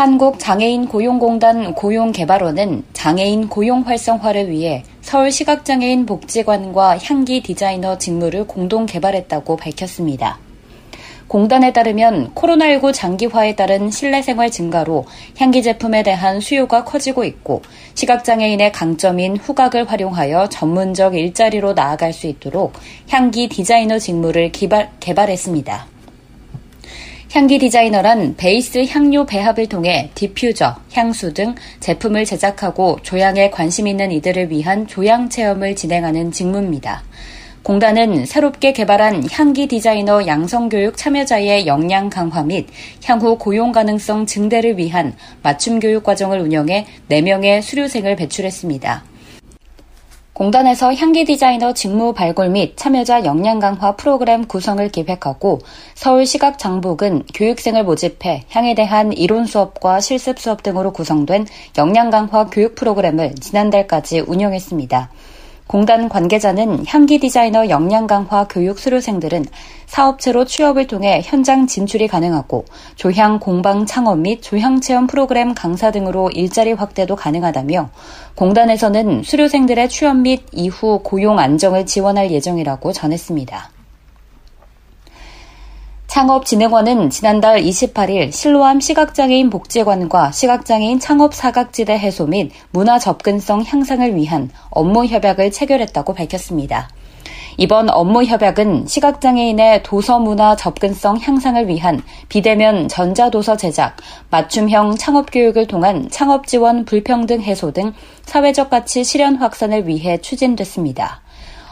한국장애인고용공단 고용개발원은 장애인 고용 활성화를 위해 서울 시각장애인 복지관과 향기 디자이너 직무를 공동 개발했다고 밝혔습니다. 공단에 따르면 코로나19 장기화에 따른 실내 생활 증가로 향기 제품에 대한 수요가 커지고 있고 시각장애인의 강점인 후각을 활용하여 전문적 일자리로 나아갈 수 있도록 향기 디자이너 직무를 개발, 개발했습니다. 향기 디자이너란 베이스 향료 배합을 통해 디퓨저, 향수 등 제품을 제작하고 조향에 관심 있는 이들을 위한 조향 체험을 진행하는 직무입니다. 공단은 새롭게 개발한 향기 디자이너 양성교육 참여자의 역량 강화 및 향후 고용 가능성 증대를 위한 맞춤 교육 과정을 운영해 4명의 수료생을 배출했습니다. 공단에서 향기 디자이너 직무 발굴 및 참여자 역량 강화 프로그램 구성을 기획하고 서울 시각장복은 교육생을 모집해 향에 대한 이론 수업과 실습 수업 등으로 구성된 역량 강화 교육 프로그램을 지난달까지 운영했습니다. 공단 관계자는 향기 디자이너 역량 강화 교육 수료생들은 사업체로 취업을 통해 현장 진출이 가능하고 조향 공방 창업 및 조향 체험 프로그램 강사 등으로 일자리 확대도 가능하다며 공단에서는 수료생들의 취업 및 이후 고용 안정을 지원할 예정이라고 전했습니다. 창업진흥원은 지난달 28일 실로암 시각장애인 복지관과 시각장애인 창업 사각지대 해소 및 문화 접근성 향상을 위한 업무 협약을 체결했다고 밝혔습니다. 이번 업무 협약은 시각장애인의 도서 문화 접근성 향상을 위한 비대면 전자도서 제작, 맞춤형 창업 교육을 통한 창업 지원 불평등 해소 등 사회적 가치 실현 확산을 위해 추진됐습니다.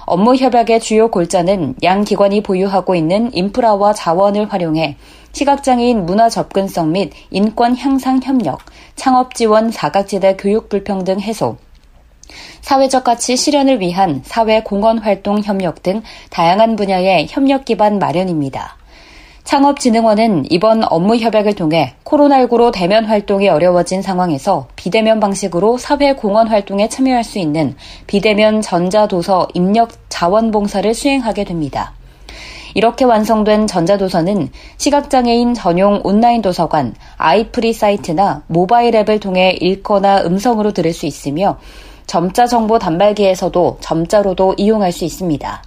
업무 협약의 주요 골자는 양 기관이 보유하고 있는 인프라와 자원을 활용해 시각장애인 문화 접근성 및 인권 향상 협력, 창업 지원 사각지대 교육 불평등 해소, 사회적 가치 실현을 위한 사회 공헌 활동 협력 등 다양한 분야의 협력 기반 마련입니다. 창업진흥원은 이번 업무 협약을 통해 코로나19로 대면 활동이 어려워진 상황에서 비대면 방식으로 사회 공헌 활동에 참여할 수 있는 비대면 전자도서 입력 자원봉사를 수행하게 됩니다. 이렇게 완성된 전자도서는 시각장애인 전용 온라인 도서관, 아이프리 사이트나 모바일 앱을 통해 읽거나 음성으로 들을 수 있으며 점자 정보 단말기에서도 점자로도 이용할 수 있습니다.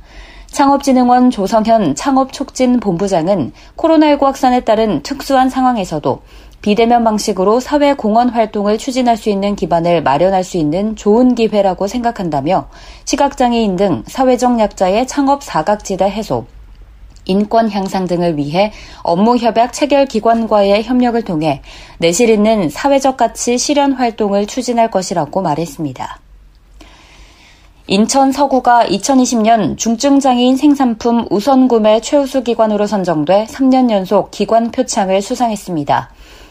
창업진흥원 조성현 창업촉진본부장은 코로나19 확산에 따른 특수한 상황에서도 비대면 방식으로 사회 공헌 활동을 추진할 수 있는 기반을 마련할 수 있는 좋은 기회라고 생각한다며 시각장애인 등 사회적 약자의 창업 사각지대 해소, 인권 향상 등을 위해 업무 협약 체결 기관과의 협력을 통해 내실 있는 사회적 가치 실현 활동을 추진할 것이라고 말했습니다. 인천 서구가 2020년 중증장애인 생산품 우선 구매 최우수 기관으로 선정돼 3년 연속 기관 표창을 수상했습니다.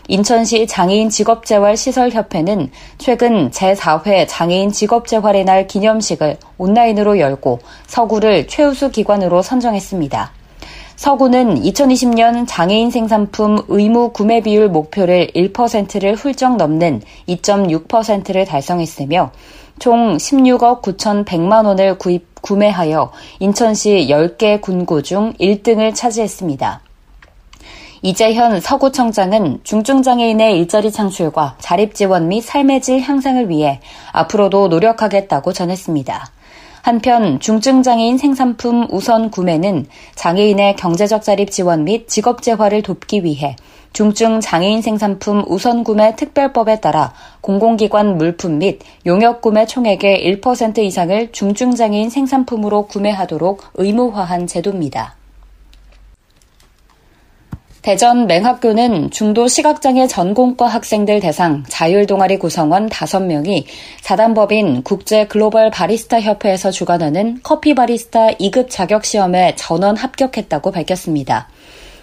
인천시 장애인 직업재활 시설협회는 최근 제4회 장애인 직업재활의 날 기념식을 온라인으로 열고 서구를 최우수 기관으로 선정했습니다. 서구는 2020년 장애인 생산품 의무 구매 비율 목표를 1%를 훌쩍 넘는 2.6%를 달성했으며 총 16억 9,100만 원을 구입, 구매하여 인천시 10개 군구 중 1등을 차지했습니다. 이재현 서구청장은 중증장애인의 일자리 창출과 자립 지원 및 삶의 질 향상을 위해 앞으로도 노력하겠다고 전했습니다. 한편 중증장애인 생산품 우선 구매는 장애인의 경제적 자립 지원 및 직업 재활을 돕기 위해 중증 장애인 생산품 우선 구매 특별법에 따라 공공기관 물품 및 용역 구매 총액의 1% 이상을 중증 장애인 생산품으로 구매하도록 의무화한 제도입니다. 대전 맹학교는 중도 시각장애 전공과 학생들 대상 자율동아리 구성원 5명이 사단법인 국제 글로벌 바리스타 협회에서 주관하는 커피 바리스타 2급 자격 시험에 전원 합격했다고 밝혔습니다.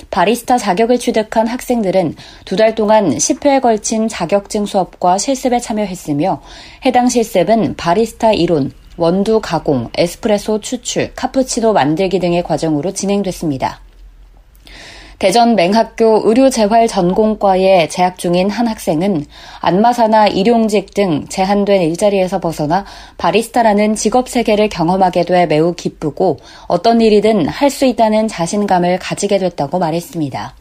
바리스타 자격을 취득한 학생들은 두 달 동안 10회에 걸친 자격증 수업과 실습에 참여했으며 해당 실습은 바리스타 이론, 원두 가공, 에스프레소 추출, 카푸치노 만들기 등의 과정으로 진행됐습니다. 대전 맹학교 의료재활 전공과에 재학 중인 한 학생은 안마사나 일용직 등 제한된 일자리에서 벗어나 바리스타라는 직업 세계를 경험하게 돼 매우 기쁘고 어떤 일이든 할 수 있다는 자신감을 가지게 됐다고 말했습니다.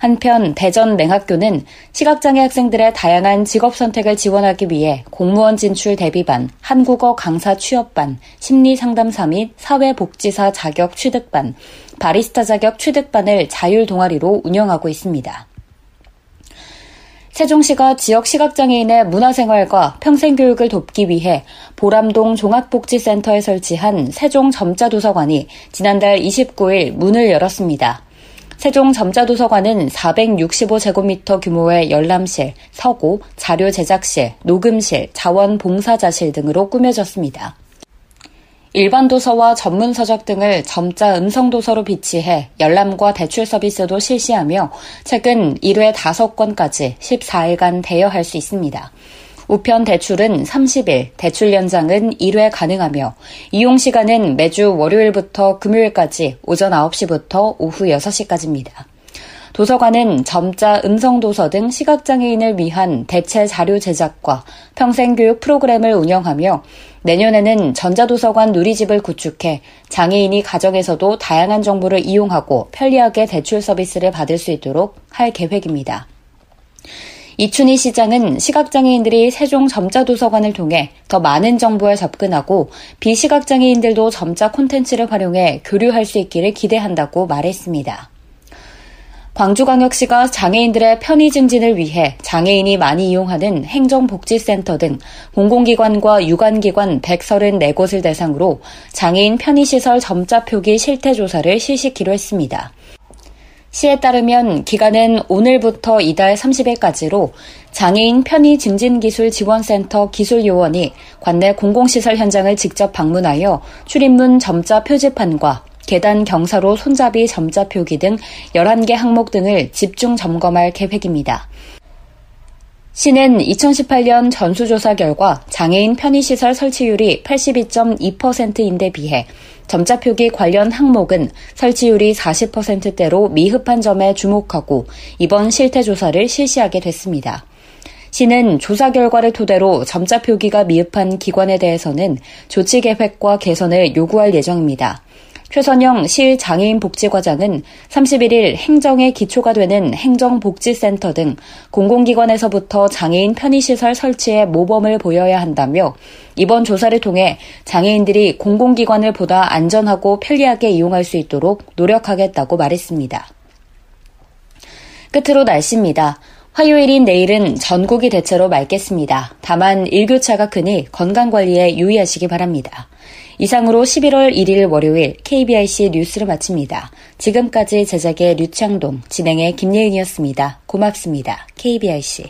한편 대전 맹학교는 시각장애 학생들의 다양한 직업 선택을 지원하기 위해 공무원 진출 대비반, 한국어 강사 취업반, 심리상담사 및 사회복지사 자격 취득반, 바리스타 자격 취득반을 자율 동아리로 운영하고 있습니다. 세종시가 지역 시각장애인의 문화생활과 평생교육을 돕기 위해 보람동 종합복지센터에 설치한 세종 점자도서관이 지난달 29일 문을 열었습니다. 세종 점자도서관은 465제곱미터 규모의 열람실, 서고, 자료 제작실, 녹음실, 자원봉사자실 등으로 꾸며졌습니다. 일반 도서와 전문 서적 등을 점자 음성 도서로 비치해 열람과 대출 서비스도 실시하며 최근 1회 5건까지 14일간 대여할 수 있습니다. 우편 대출은 30일, 대출 연장은 1회 가능하며 이용 시간은 매주 월요일부터 금요일까지 오전 9시부터 오후 6시까지입니다. 도서관은 점자 음성도서 등 시각장애인을 위한 대체 자료 제작과 평생교육 프로그램을 운영하며 내년에는 전자도서관 누리집을 구축해 장애인이 가정에서도 다양한 정보를 이용하고 편리하게 대출 서비스를 받을 수 있도록 할 계획입니다. 이춘희 시장은 시각장애인들이 세종 점자도서관을 통해 더 많은 정보에 접근하고 비시각장애인들도 점자 콘텐츠를 활용해 교류할 수 있기를 기대한다고 말했습니다. 광주광역시가 장애인들의 편의 증진을 위해 장애인이 많이 이용하는 행정복지센터 등 공공기관과 유관기관 134곳을 대상으로 장애인 편의시설 점자 표기 실태 조사를 실시키로 했습니다. 시에 따르면 기간은 오늘부터 이달 30일까지로 장애인 편의 증진 기술 지원센터 기술 요원이 관내 공공시설 현장을 직접 방문하여 출입문 점자 표지판과 계단 경사로 손잡이 점자 표기 등 11개 항목 등을 집중 점검할 계획입니다. 시는 2018년 전수조사 결과 장애인 편의시설 설치율이 82.2%인데 비해 점자 표기 관련 항목은 설치율이 40%대로 미흡한 점에 주목하고 이번 실태 조사를 실시하게 됐습니다. 시는 조사 결과를 토대로 점자 표기가 미흡한 기관에 대해서는 조치 계획과 개선을 요구할 예정입니다. 최선영 실장애인 복지과장은 31일 행정의 기초가 되는 행정복지센터 등 공공기관에서부터 장애인 편의시설 설치에 모범을 보여야 한다며 이번 조사를 통해 장애인들이 공공기관을 보다 안전하고 편리하게 이용할 수 있도록 노력하겠다고 말했습니다. 끝으로 날씨입니다. 화요일인 내일은 전국이 대체로 맑겠습니다. 다만 일교차가 크니 건강관리에 유의하시기 바랍니다. 이상으로 11월 1일 월요일 KBIC 뉴스를 마칩니다. 지금까지 제작의 류창동, 진행의 김예은이었습니다. 고맙습니다. KBIC.